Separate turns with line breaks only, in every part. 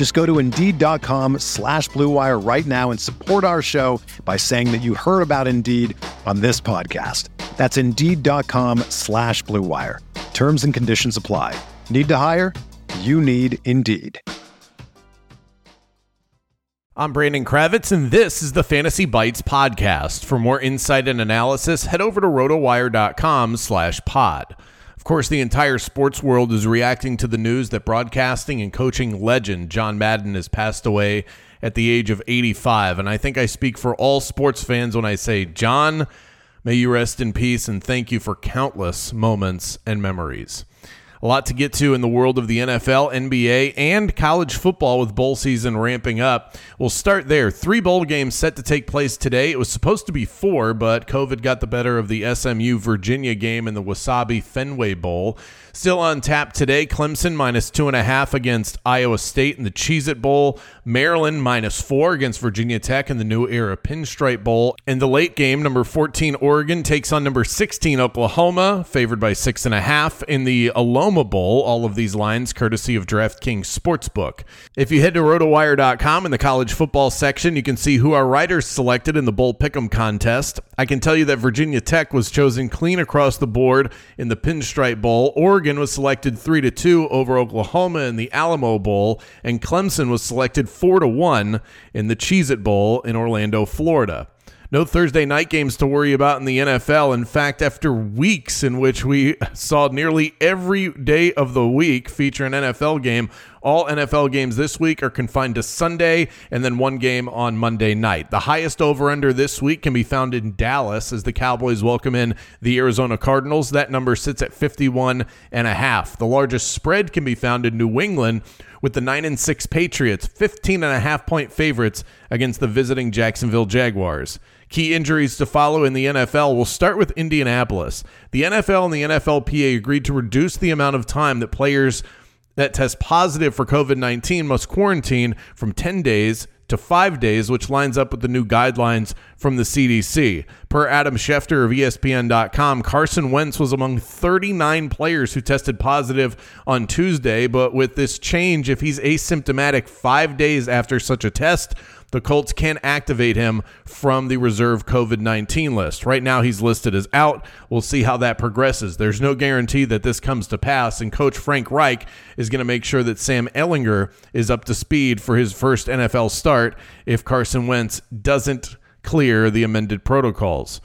Just go to Indeed.com slash BlueWire right now and support our show by saying that you heard about Indeed on this podcast. That's Indeed.com slash BlueWire. Terms and conditions apply. Need to hire? You need Indeed.
I'm Brandon Kravitz, and this is the Fantasy Bites podcast. For more insight and analysis, head over to rotowire.com slash pod. Of course, the entire sports world is reacting to the news that broadcasting and coaching legend John Madden has passed away at the age of 85. And I think I speak for all sports fans when I say, John, may you rest in peace and thank you for countless moments and memories. A lot to get to in the world of the NFL, NBA, and college football with bowl season ramping up. We'll start there. Three bowl games set to take place today. It was supposed to be four, but COVID got the better of the SMU Virginia game in the Wasabi Fenway Bowl. Still on tap today, Clemson minus two and a half against Iowa State in the Cheez It Bowl. Maryland minus four against Virginia Tech in the New Era Pinstripe Bowl. In the late game, number 14 Oregon takes on number 16 Oklahoma, favored by six and a half in the Alamo Bowl. All of these lines courtesy of DraftKings Sportsbook. If you head to rotowire.com in the college football section, you can see who our writers selected in the Bowl Pick'em contest. I can tell you that Virginia Tech was chosen clean across the board in the Pinstripe Bowl. Oregon was selected 3 to 2 over Oklahoma in the Alamo Bowl, and Clemson was selected 4 to 1 in the Cheez It Bowl in Orlando, Florida. No Thursday night games to worry about in the NFL. In fact, after weeks in which we saw nearly every day of the week feature an NFL game, all NFL games this week are confined to Sunday and then one game on Monday night. The highest over under this week can be found in Dallas as the Cowboys welcome in the Arizona Cardinals. That number sits at 51 and a half. The largest spread can be found in New England with the 9 and 6 Patriots 15 and a half point favorites against the visiting Jacksonville Jaguars. Key injuries to follow in the NFL will start with Indianapolis. The NFL and the NFLPA agreed to reduce the amount of time that players that test positive for COVID 19 must quarantine from 10 days to five days, which lines up with the new guidelines from the CDC. Per Adam Schefter of ESPN.com, Carson Wentz was among 39 players who tested positive on Tuesday. But with this change, if he's asymptomatic five days after such a test, the Colts can activate him from the reserve COVID 19 list. Right now, he's listed as out. We'll see how that progresses. There's no guarantee that this comes to pass, and Coach Frank Reich is going to make sure that Sam Ehlinger is up to speed for his first NFL start if Carson Wentz doesn't clear the amended protocols.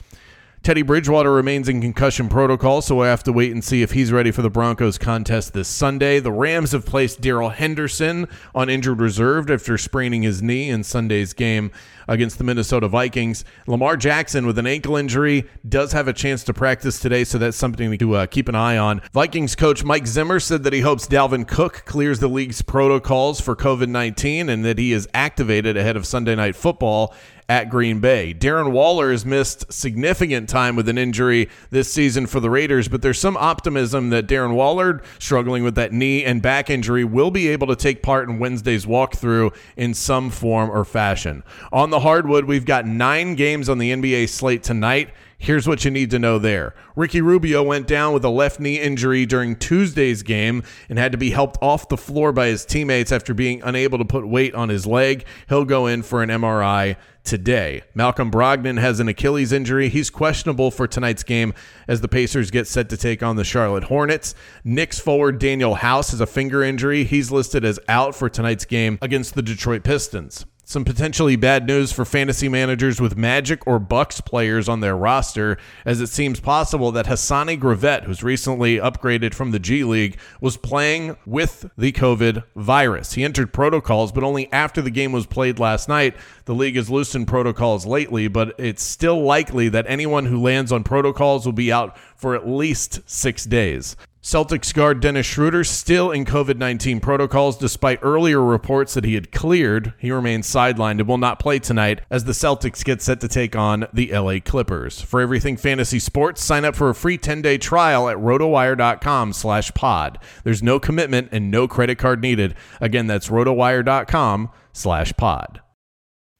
Teddy Bridgewater remains in concussion protocol, so we'll have to wait and see if he's ready for the Broncos contest this Sunday. The Rams have placed Darrell Henderson on injured reserve after spraining his knee in Sunday's game against the Minnesota Vikings. Lamar Jackson with an ankle injury does have a chance to practice today, so that's something to uh, keep an eye on. Vikings coach Mike Zimmer said that he hopes Dalvin Cook clears the league's protocols for COVID 19 and that he is activated ahead of Sunday Night Football at Green Bay. Darren Waller has missed significant time with an injury this season for the Raiders, but there's some optimism that Darren Waller, struggling with that knee and back injury, will be able to take part in Wednesday's walkthrough in some form or fashion. On the hardwood, we've got nine games on the NBA slate tonight. Here's what you need to know there. Ricky Rubio went down with a left knee injury during Tuesday's game and had to be helped off the floor by his teammates after being unable to put weight on his leg. He'll go in for an MRI today. Malcolm Brogdon has an Achilles injury. He's questionable for tonight's game as the Pacers get set to take on the Charlotte Hornets. Knicks forward Danuel House has a finger injury. He's listed as out for tonight's game against the Detroit Pistons. Some potentially bad news for fantasy managers with Magic or Bucks players on their roster, as it seems possible that Hassani Gravett, who's recently upgraded from the G League, was playing with the COVID virus. He entered protocols, but only after the game was played last night. The league has loosened protocols lately, but it's still likely that anyone who lands on protocols will be out for at least six days. Celtics guard Dennis Schroeder still in COVID 19 protocols despite earlier reports that he had cleared. He remains sidelined and will not play tonight as the Celtics get set to take on the LA Clippers. For everything fantasy sports, sign up for a free 10-day trial at rotowire.com slash pod. There's no commitment and no credit card needed. Again, that's rotowire.com slash pod.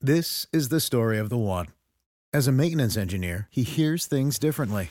This is the story of the one. As a maintenance engineer, he hears things differently